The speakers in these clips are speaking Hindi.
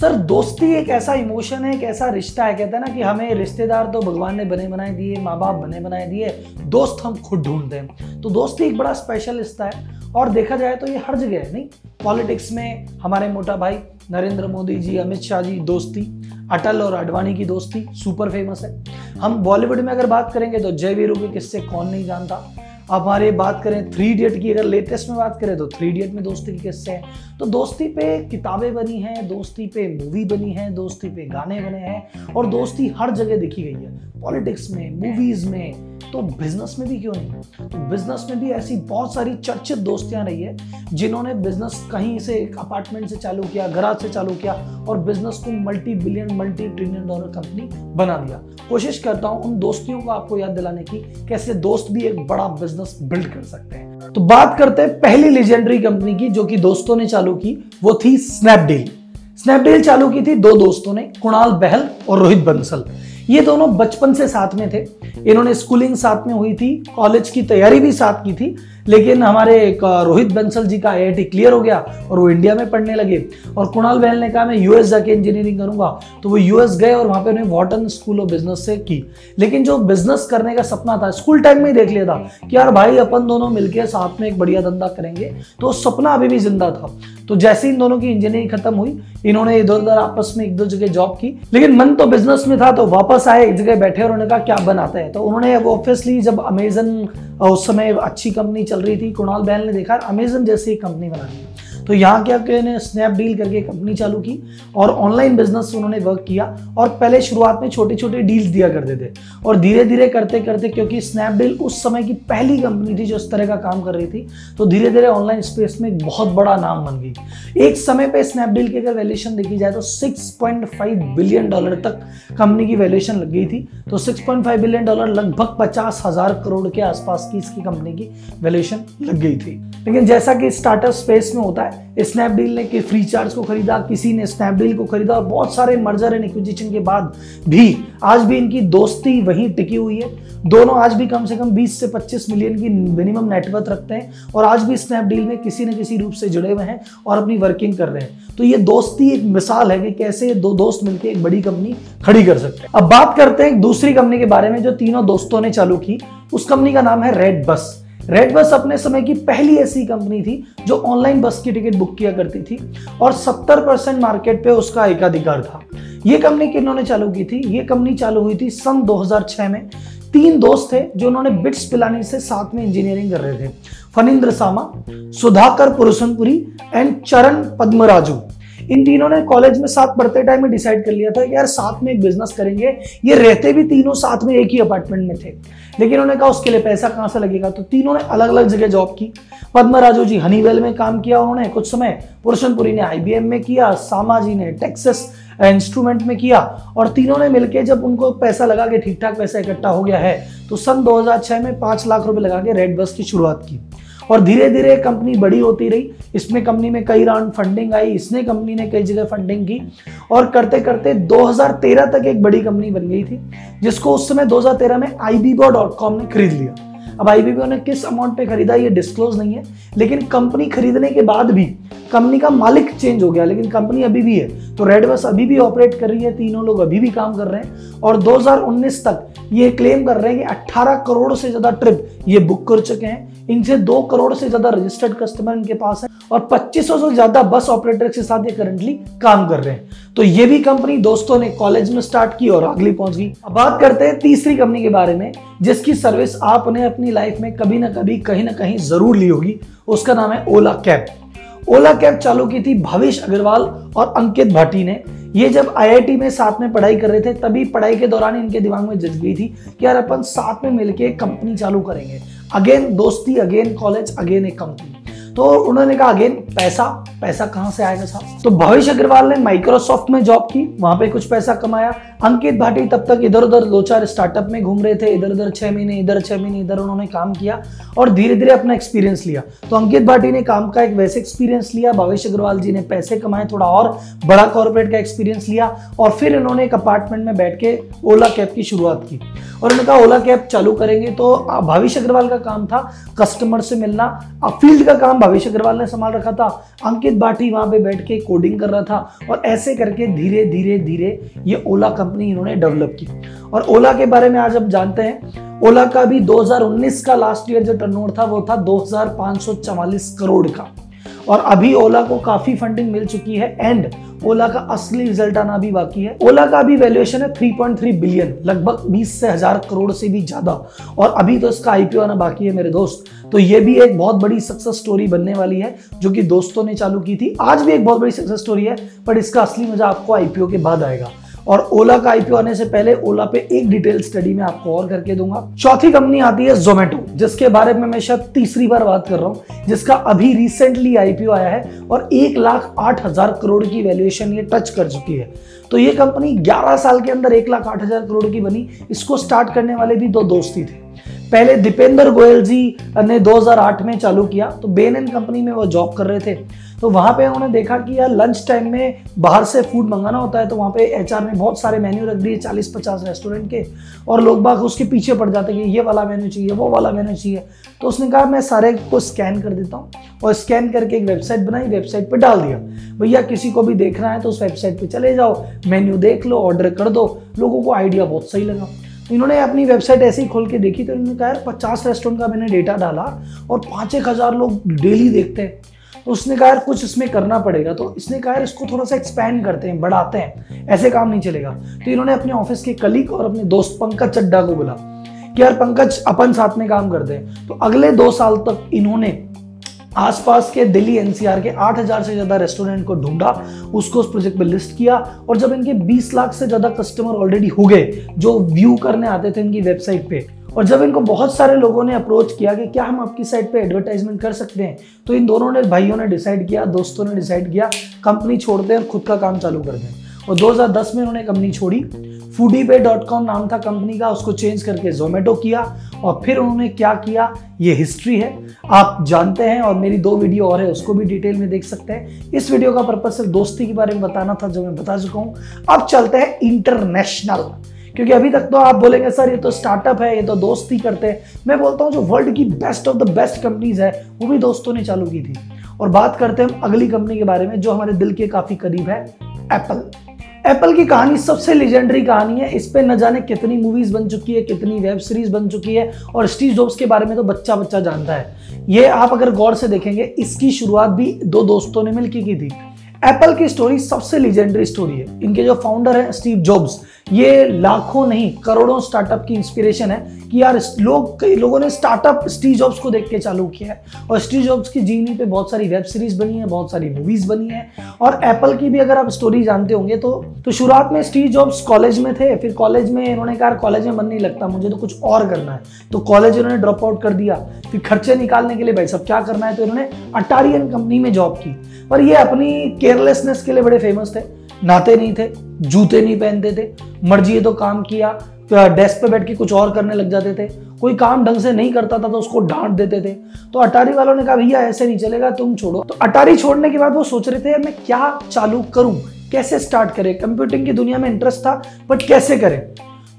सर, दोस्ती एक ऐसा इमोशन है, एक ऐसा रिश्ता है, कहते हैं ना कि हमें रिश्तेदार तो भगवान ने बने बनाए दिए माँ बाप बने बनाए दिए, दोस्त हम खुद ढूंढते हैं। तो दोस्ती एक बड़ा स्पेशल रिश्ता है, और देखा जाए तो ये हर जगह है, नहीं? पॉलिटिक्स में हमारे मोटा भाई नरेंद्र मोदी जी, अमित शाह जी, दोस्ती, अटल और अडवाणी की दोस्ती सुपर फ़ेमस है। हम बॉलीवुड में अगर बात करेंगे तो जय वीरू के किस्से कौन नहीं जानता। हमारे बात करें थ्री इडियट की अगर लेटेस्ट में बात करें तो थ्री इडियट में दोस्ती के किस्से हैं। तो दोस्ती पे किताबें बनी हैं, दोस्ती पे मूवी बनी है, दोस्ती पे गाने बने हैं, और दोस्ती हर जगह देखी गई है। पॉलिटिक्स में मूवीज़ में तो बिज़नेस में भी क्यों नहीं? तो बिज़नेस में भी ऐसी बहुत सारी चर्चित दोस्तियाँ रही है, जिन्होंने बिज़नेस कहीं से एक अपार्टमेंट से चालू किया गराज से चालू किया, और बिज़नेस को multi billion multi trillion dollar company बना दिया। कोशिश करता हूँ उन दोस्तियों को आपको याद दिलाने की कैसे दोस्त भी एक बड़ा बिज़नेस बिल्ड कर सकते हैं। तो बात करते हैं पहली लेजेंडरी कंपनी की, जो कि दोस्तों ने चालू की, वो थी स्नैपडील स्नैपडील चालू की थी दो दोस्तों ने, कुणाल बहल और रोहित बंसल। ये दोनों बचपन से साथ में थे। इन्होंने स्कूलिंग साथ में हुई थी कॉलेज की तैयारी भी साथ की थी। लेकिन हमारे रोहित बंसल जी का आई क्लियर हो गया और वो इंडिया में पढ़ने लगे। और कुणाल बहल ने कहा, मैं यूएस जाके इंजीनियरिंग करूँगा। तो वो यूएस गए और वहाँ पे उन्हें वॉटन स्कूल ऑफ़ बिज़नेस से की। लेकिन जो बिज़नेस करने का सपना था स्कूल टाइम में ही देख लिया था कि यार भाई अपन दोनों मिलकर साथ में एक बढ़िया धंधा करेंगे। तो सपना अभी भी ज़िंदा था। तो जैसे इन दोनों की इंजीनियरिंग खत्म हुई, इन्होंने इधर उधर आपस में एक दो जगह जॉब की। लेकिन मन तो बिज़नेस में था तो वापस आए, एक जगह बैठे और उन्होंने कहा, क्या बनाते हैं? तो उन्होंने वो ऑब्वियसली जब अमेजन उस समय अच्छी कंपनी चल रही थी। कुणाल बैल ने देखा अमेजन जैसी कंपनी बनानी तो यहाँ क्या ने स्नैपडील करके कंपनी चालू की और ऑनलाइन बिज़नेस उन्होंने वर्क किया और पहले शुरुआत में छोटे छोटे डील्स दिया करते थे। और धीरे धीरे करते करते क्योंकि स्नैपडील उस समय की पहली कंपनी थी जो इस तरह का काम कर रही थी तो धीरे धीरे ऑनलाइन स्पेस में बहुत बड़ा नाम बन गई। एक समय पे स्नैपडील की अगर वैल्यूएशन देखी जाए तो 6.5 बिलियन डॉलर तक कंपनी की वैल्यूशन लग गई थी। तो 6.5 बिलियन डॉलर लगभग पचास हज़ार करोड़ के आसपास की इसकी कंपनी की वैल्यूएशन लग गई थी। लेकिन जैसा कि स्टार्टअप स्पेस में होता है स्नैपडील ने कि फ्री चार्ज को खरीदा, किसी ने स्नैपडील को खरीदा और बहुत सारे मर्जर एंड एक्विजिशन के बाद भी आज भी इनकी दोस्ती वहीं टिकी हुई है। दोनों आज भी कम से कम 20 से 25 मिलियन की मिनिमम नेटवर्थ रखते हैं और आज भी स्नैपडील में किसी न किसी रूप से जुड़े हुए हैं और अपनी वर्किंग कर रहे हैं। तो ये दोस्ती एक मिसाल है कि कैसे दो दोस्त मिलकर एक बड़ी कंपनी खड़ी कर सकते हैं। अब बात करते हैं दूसरी कंपनी के बारे में जो तीनों दोस्तों ने चालू की। उस कंपनी का नाम है रेड बस रेड बस अपने समय की पहली ऐसी कंपनी थी जो ऑनलाइन बस की टिकट बुक किया करती थी और 70 परसेंट मार्केट पे उसका एकाधिकार था। ये कंपनी किन्होंने चालू की थी? ये कंपनी चालू हुई थी सन 2006 में। तीन दोस्त थे जो उन्होंने बिट्स पिलानी से साथ में इंजीनियरिंग कर रहे थे। फनिंद्र सामा, सुधाकर पुरुषनपुरी एंड चरण पद्मराजू। इन तीनों ने कॉलेज में साथ पढ़ते टाइम में डिसाइड कर लिया था, यार, साथ में एक बिज़नेस करेंगे। ये रहते भी तीनों साथ में एक ही अपार्टमेंट में थे। लेकिन उन्होंने कहा, उसके लिए पैसा कहाँ से लगेगा? तो तीनों ने अलग अलग जगह जॉब की। पद्मा राजू जी हनीवेल में काम किया उन्होंने कुछ समय। पुरुषनपुरी ने आईबीएम में किया, सामा जी ने टेक्सस इंस्ट्रूमेंट में किया और तीनों ने मिलकर जब उनको पैसा लगा के ठीक ठाक पैसा इकट्ठा हो गया है तो सन 2006 में पाँच लाख रुपए लगा के रेड बस की शुरुआत की। और धीरे धीरे कंपनी बड़ी होती रही। इसमें कंपनी में कई राउंड फंडिंग आई, इसने कंपनी ने कई जगह फंडिंग की। और करते करते 2013 तक एक बड़ी कंपनी बन गई थी, जिसको उस समय 2013 में आई ने खरीद लिया। अब आई ने किस अमाउंट पे खरीदा, ये डिस्क्लोज नहीं है। लेकिन कंपनी खरीदने के बाद भी कंपनी का मालिक चेंज हो गया, लेकिन कंपनी अभी भी है। तो रेड बस अभी भी ऑपरेट कर रही है, तीनों लोग अभी भी काम कर रहे हैं और 2019 तक ये क्लेम कर रहे हैं कि 18 करोड़ से ज़्यादा ट्रिप ये बुक कर चुके हैं। इनसे दो करोड़ से ज़्यादा रजिस्टर्ड कस्टमर इनके पास है और 2500 से ज़्यादा बस ऑपरेटर के साथ ये करंटली काम कर रहे हैं। तो ये भी कंपनी दोस्तों ने कॉलेज में स्टार्ट की और अगली पहुँच गई। अब बात करते हैं तीसरी कंपनी के बारे में, जिसकी सर्विस आपने अपनी लाइफ में कभी ना कभी, कहीं ना कहीं ज़रूर ली होगी। उसका नाम है ओला कैब। ओला कैब चालू की थी भविश अग्रवाल और अंकित भाटी ने। ये जब आईआईटी में साथ में पढ़ाई कर रहे थे, तभी पढ़ाई के दौरान इनके दिमाग में जज गई थी कि यार अपन साथ में मिलके कंपनी चालू करेंगे। अगेन दोस्ती अगेन कॉलेज अगेन एक कंपनी तो उन्होंने कहा अगेन पैसा पैसा कहाँ से आएगा साहब? तो भविष्य अग्रवाल ने माइक्रोसॉफ्ट में जॉब की, वहाँ पे कुछ पैसा कमाया। अंकित भाटी तब तक इधर उधर दो चार स्टार्टअप में घूम रहे थे, इधर उधर छह महीने, इधर छह महीने, इधर उन्होंने काम किया और धीरे धीरे अपना एक्सपीरियंस लिया। तो अंकित भाटी ने काम का एक वैसे एक्सपीरियंस लिया, भविष्य अग्रवाल जी ने पैसे कमाए, थोड़ा और बड़ा कॉर्पोरेट का एक्सपीरियंस लिया और फिर इन्होंने एक अपार्टमेंट में बैठ के ओला कैब की शुरुआत की। और उन्होंने कहा ओला कैब चालू करेंगे तो भविष्य अग्रवाल का काम था कस्टमर से मिलना अब फ़ील्ड का काम भविष्य अग्रवाल ने संभाल रखा था। अंकित भाटी वहाँ पे बैठ के कोडिंग कर रहा था और ऐसे करके धीरे धीरे धीरे ये ओला कंपनी इन्होंने डेवलप की। और ओला के बारे में आज हम जानते हैं, ओला का भी 2019 का लास्ट ईयर जो टर्नओवर था, वो था दो करोड़ का। और अभी ओला को काफ़ी फंडिंग मिल चुकी है एंड ओला का असली रिज़ल्ट आना भी बाकी है। ओला का अभी वैल्यूएशन है 3.3 बिलियन लगभग 20 से हज़ार करोड़ से भी ज़्यादा। और अभी तो इसका आईपीओ आना बाकी है मेरे दोस्त। तो ये भी एक बहुत बड़ी सक्सेस स्टोरी बनने वाली है, जो कि दोस्तों ने चालू की थी। आज भी एक बहुत बड़ी सक्सेस स्टोरी है, पर इसका असली मज़ा आपको आईपीओ के बाद आएगा। और ओला का आईपीओ आने से पहले ओला पे एक डिटेल स्टडी में आपको और करके दूँगा। चौथी कंपनी आती है जोमेटो जिसके बारे में मैं शायद तीसरी बार बात कर रहा हूँ, जिसका अभी रिसेंटली आईपीओ आया है और एक लाख आठ हज़ार करोड़ की वैल्यूएशन ये टच कर चुकी है। तो ये कंपनी 11 साल के अंदर एक लाख आठ हज़ार करोड़ की बनी, इसको स्टार्ट करने वाले भी दो दोस्ती थे। पहले दीपेंद्र गोयल जी ने 2008 में चालू किया तो बेन एंड कंपनी में वो जॉब कर रहे थे। तो वहाँ पे उन्होंने देखा कि यार लंच टाइम में बाहर से फ़ूड मंगाना होता है तो वहाँ पे एच ने बहुत सारे मेन्यू रख दिए, चालीस पचास रेस्टोरेंट के, और लोग बाग उसके पीछे पड़ जाते कि ये वाला मेन्यू चाहिए, वो वाला मेन्यू चाहिए। तो उसने कहा, मैं सारे को स्कैन कर देता हूँ। और स्कैन करके एक वेबसाइट बनाई वेबसाइट पर डाल दिया। भैया, किसी को भी देखना है तो उस वेबसाइट पर चले जाओ मेन्यू देख लो ऑर्डर कर दो। लोगों को आइडिया बहुत सही लगा। इन्होंने अपनी वेबसाइट ऐसे ही खोल के देखी तो इन्होंने कहा, यार, पचास रेस्टोरेंट का मैंने डेटा डाला और पाँच एक हज़ार लोग डेली देखते हैं। तो उसने कहा, यार, कुछ इसमें करना पड़ेगा। तो इसने कहा, यार, इसको थोड़ा सा एक्सपैंड करते हैं, बढ़ाते हैं। ऐसे काम नहीं चलेगा। तो इन्होंने अपने ऑफ़िस के कलीग और अपने दोस्त पंकज चड्डा को बोला कि, यार, पंकज अपन साथ में काम करते हैं। तो अगले दो साल तक इन्होंने आसपास के दिल्ली एनसीआर के 8000 से ज़्यादा रेस्टोरेंट को ढूंढा, उसको उस प्रोजेक्ट पे लिस्ट किया और जब इनके 20 लाख से ज़्यादा कस्टमर ऑलरेडी हो गए, जो व्यू करने आते थे इनकी वेबसाइट पे, और जब इनको बहुत सारे लोगों ने अप्रोच किया कि क्या हम आपकी साइट पे एडवर्टाइजमेंट कर सकते हैं तो इन दोनों ने भाइयों ने डिसाइड किया, दोस्तों ने डिसाइड किया कंपनी छोड़ते हैं और खुद का काम चालू कर दें। और 2010 में उन्होंने कंपनी छोड़ी फूडी पे डॉट कॉम नाम था कंपनी का, उसको चेंज करके जोमेटो किया और फिर उन्होंने क्या किया? ये हिस्ट्री है। आप जानते हैं और मेरी दो वीडियो और है, उसको भी डिटेल में देख सकते हैं। इस वीडियो का पर्पज सिर्फ़ दोस्ती के बारे में बताना था, जो मैं बता चुका हूँ। अब चलते हैं इंटरनेशनल क्योंकि अभी तक तो आप बोलेंगे, सर, ये तो स्टार्टअप है, ये तो दोस्ती करते हैं। मैं बोलता हूँ, जो वर्ल्ड की best of the best companies है, वो भी दोस्तों ने चालू की थी। और बात करते हैं हम अगली कंपनी के बारे में, जो हमारे दिल के काफ़ी करीब है एप्पल एप्पल की कहानी सबसे लेजेंडरी कहानी है। इस पर न जाने कितनी मूवीज़ बन चुकी है, कितनी वेब सीरीज़ बन चुकी है और स्टीव जॉब्स के बारे में तो बच्चा बच्चा जानता है। ये आप अगर गौर से देखेंगे, इसकी शुरुआत भी दो दोस्तों ने मिलकर की थी। एप्पल की स्टोरी सबसे लेजेंडरी स्टोरी है। इनके जो फाउंडर है स्टीव जॉब्स ये लाखों नहीं, करोड़ों स्टार्टअप की इंस्पिरेशन है कि यार लोग, कई लोगों ने स्टार्टअप स्टीव जॉब्स को देख के चालू किया है। और स्टीव जॉब्स की जीवनी पे बहुत सारी वेब सीरीज़ बनी है, बहुत सारी मूवीज़ बनी है। और एप्पल की भी अगर आप स्टोरी जानते होंगे तो तो शुरुआत में स्टीव जॉब्स कॉलेज में थे, फिर कॉलेज में इन्होंने कहा कॉलेज में मन नहीं लगता, मुझे तो कुछ और करना है। तो कॉलेज इन्होंने ड्रॉप आउट कर दिया। फिर खर्चे निकालने के लिए, भाई, सब क्या करना है? तो इन्होंने अटारियन कंपनी में जॉब की। पर ये अपनी केयरलेसनेस के लिए बड़े फ़ेमस थे। नहाते नहीं थे, जूते नहीं पहनते थे, मर्ज़ी है तो काम किया डेस्क पे बैठ के कुछ और करने लग जाते थे। कोई काम ढंग से नहीं करता था तो उसको डांट देते थे। तो अटारी वालों ने कहा, भैया, ऐसे नहीं चलेगा, तुम छोड़ो। तो अटारी छोड़ने के बाद वो सोच रहे थे, मैं क्या चालू करूँ? कैसे स्टार्ट करें? कंप्यूटिंग की दुनिया में इंटरेस्ट था बट कैसे करें?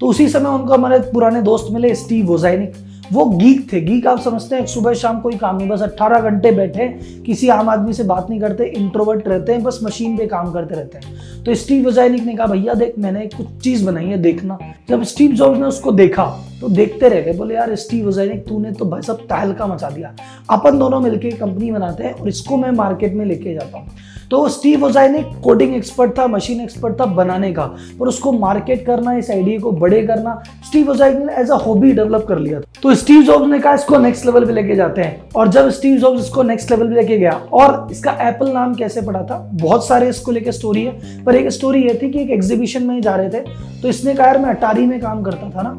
तो उसी समय उनको हमारे पुराने दोस्त मिले, स्टीव वोजाइनिक वो गीक थे। गीक आप समझते हैं, सुबह शाम कोई काम नहीं, बस 18 घंटे बैठे, किसी आम आदमी से बात नहीं करते इंट्रोवर्ट रहते हैं, बस मशीन पे काम करते रहते हैं। तो स्टीव वजाइनिक ने कहा, भैया, देख, मैंने कुछ चीज़ बनाई है, देखना। जब स्टीव जॉब्स ने उसको देखा तो देखते रह गए बोले, यार स्टीव वजाइनिक तूने तो भाई सब तहलका मचा दिया। अपन दोनों मिलकर कंपनी बनाते हैं और इसको मैं मार्केट में लेके जाता हूँ। तो स्टीव ओजाइनिक कोडिंग एक्सपर्ट था, मशीन एक्सपर्ट था बनाने का, पर उसको मार्केट करना, इस आइडिया को बड़े करना, स्टीव ओजाइनिक ने एज अ हॉबी डेवलप कर लिया तो स्टीव जॉब्स ने कहा, इसको नेक्स्ट लेवल पे लेके जाते हैं। और जब स्टीव जॉब्स इसको नेक्स्ट लेवल पे लेके गया, और इसका एप्पल नाम कैसे पड़ा था, बहुत सारे इसको लेके स्टोरी है, पर एक स्टोरी ये थी कि एक एग्जीबिशन में जा रहे थे तो इसने कहा, यार मैं अटारी में काम करता था ना,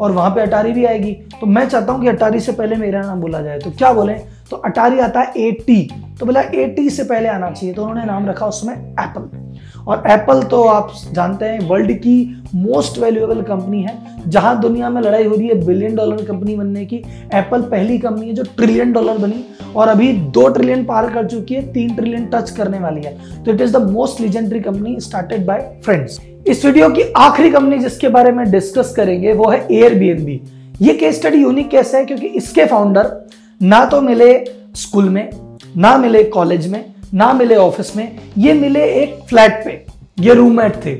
और वहाँ पे अटारी भी आएगी तो मैं चाहता हूँ कि अटारी से पहले मेरा नाम बोला जाए तो क्या बोले? तो अटारी आता है ए टी तो बोला एटी से पहले आना चाहिए। तो उन्होंने नाम रखा उसमें एप्पल और एप्पल तो आप जानते हैं वर्ल्ड की मोस्ट वैल्यूएबल कंपनी है, जहाँ दुनिया में लड़ाई हो रही है बिलियन डॉलर कंपनी बनने की। एप्पल पहली कंपनी है जो ट्रिलियन डॉलर बनी और अभी दो ट्रिलियन पार कर चुकी है, तीन ट्रिलियन टच करने वाली है। तो it is the most legendary company started by friends इस वीडियो की आखिरी कंपनी जिसके बारे में डिस्कस करेंगे, वो है एयरबीएनबी ये केस स्टडी यूनिक कैसे है, क्योंकि इसके फाउंडर ना तो मिले स्कूल में ना मिले कॉलेज में, ना मिले ऑफ़िस में, ये मिले एक फ्लैट पे, ये रूममेट थे।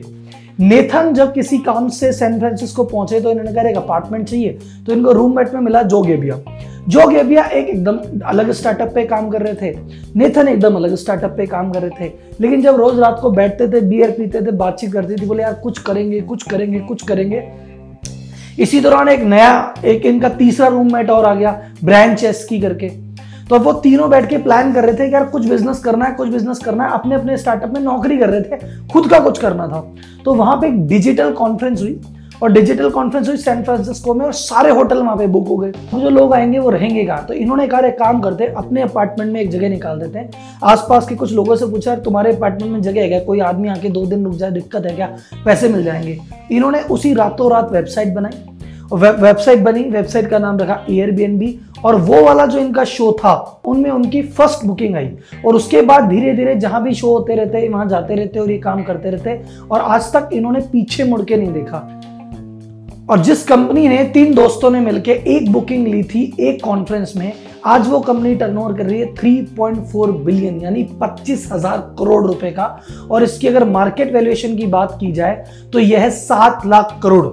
नेथन जब किसी काम से सैन फ्रांसिस्को पहुँचे तो इन्होंने कहा, एक अपार्टमेंट चाहिए। तो इनको रूममेट में मिला जो गेबिया जो गेबिया एक एकदम अलग स्टार्टअप पे काम कर रहे थे। नेथन एकदम अलग स्टार्टअप पे काम कर रहे थे। लेकिन जब रोज रात को बैठते थे बियर पीते थे, बातचीत करते थे, बोले, यार, कुछ करेंगे कुछ करेंगे कुछ करेंगे। इसी दौरान एक नया, एक इनका तीसरा रूममेट और आ गया ब्रांड चेस्की करके। तो वो तीनों बैठ के प्लान कर रहे थे कि यार कुछ बिज़नेस करना है, कुछ बिज़नेस करना है अपने अपने स्टार्टअप में नौकरी कर रहे थे, खुद का कुछ करना था। तो वहाँ पे एक डिजिटल कॉन्फ्रेंस हुई और डिजिटल कॉन्फ्रेंस हुई सैन फ्रांसिस्को में और सारे होटल वहाँ पे बुक हो गए। तो जो लोग आएँगे वो रहेंगे कहा? तो इन्होंने कहा एक काम करते, अपने अपार्टमेंट में एक जगह निकाल देते। हैं आसपास के कुछ लोगों से पूछा तुम्हारे अपार्टमेंट में जगह है क्या? कोई आदमी आके दो दिन रुक जाए, दिक्कत है क्या? पैसे मिल जाएँगे। इन्होंने उसी रातों रात वेबसाइट बनाई वेबसाइट बनी वेबसाइट का नाम रखा एयर और वो वाला जो इनका शो था, उनमें उनकी फ़र्स्ट बुकिंग आई। और उसके बाद धीरे धीरे जहाँ भी शो होते रहते, वहाँ जाते रहते और ये काम करते रहते, और आज तक इन्होंने पीछे मुड़ के नहीं देखा। और जिस कंपनी ने तीन दोस्तों ने मिलकर एक बुकिंग ली थी एक कॉन्फ्रेंस में, आज वो कंपनी टर्नओवर कर रही है 3.4 बिलियन यानी पच्चीस हज़ार करोड़ रुपए का। और इसकी अगर मार्केट वैल्यूएशन की बात की जाए तो यह है सात लाख करोड़।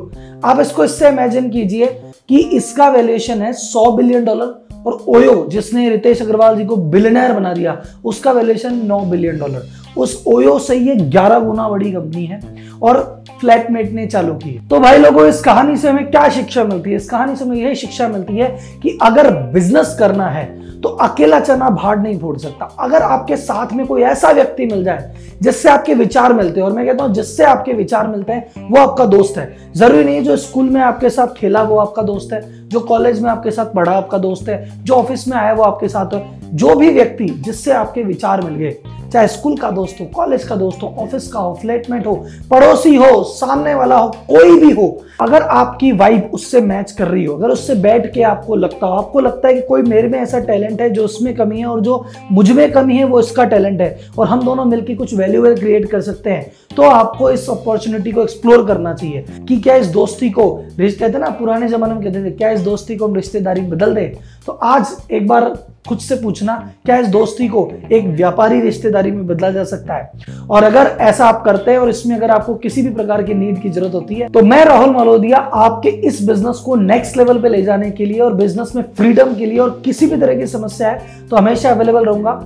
आप इसको इससे इमेजिन कीजिए कि इसका वैल्यूएशन है 100 बिलियन डॉलर और ओयो, जिसने रितेश अग्रवाल जी को बिलियनर बना दिया, उसका वैल्यूएशन 9 बिलियन डॉलर उस ओयो से ये 11 गुना बड़ी कंपनी है और फ्लैटमेट ने चालू की तो भाई लोगों, इस कहानी से हमें क्या शिक्षा मिलती है? इस कहानी से हमें यही शिक्षा मिलती है कि अगर बिज़नेस करना है तो अकेला चना भाड़ नहीं फोड़ सकता। अगर आपके साथ में कोई ऐसा व्यक्ति मिल जाए, जिससे आपके विचार मिलते हैं, और मैं कहता हूँ, जिससे आपके विचार मिलते हैं, वो आपका दोस्त है। ज़रूरी नहीं है जो स्कूल में आपके साथ खेला वो आपका दोस्त है, जो कॉलेज में आपके साथ पढ़ा आपका दोस्त है, जो ऑफ़िस में आया वो आपके साथ है। जो भी व्यक्ति जिससे आपके विचार मिल गए चाहे स्कूल का दोस्त हो, कॉलेज का दोस्त हो, ऑफ़िस का हो, फ्लैटमेट हो, पड़ोसी हो, सामने वाला हो, कोई भी हो, अगर आपकी वाइब उससे मैच कर रही हो, अगर उससे बैठ के आपको लगता हो, आपको लगता है कि कोई मेरे में ऐसा टैलेंट है जो उसमें कमी है और जो मुझमें कमी है, वो इसका टैलेंट है और हम दोनों मिलकर कुछ वैल्यूएबल क्रिएट कर सकते हैं तो आपको इस अपॉर्चुनिटी को एक्सप्लोर करना चाहिए कि क्या इस दोस्ती को रिश्ते थे ना, पुराने जमाने में कहते थे, क्या इस दोस्ती को हम रिश्तेदारी बदल दे? तो आज एक बार खुद से पूछना, क्या इस दोस्ती को एक व्यापारी रिश्तेदारी में बदला जा सकता है। और अगर ऐसा आप करते हैं और इसमें अगर आपको किसी भी प्रकार की नीड की ज़रूरत होती है तो मैं राहुल मलोदिया आपके इस बिज़नेस को नेक्स्ट लेवल पे ले जाने के लिए और बिज़नेस में फ्रीडम के लिए और किसी भी तरह की समस्या है तो हमेशा अवेलेबल रहूँगा।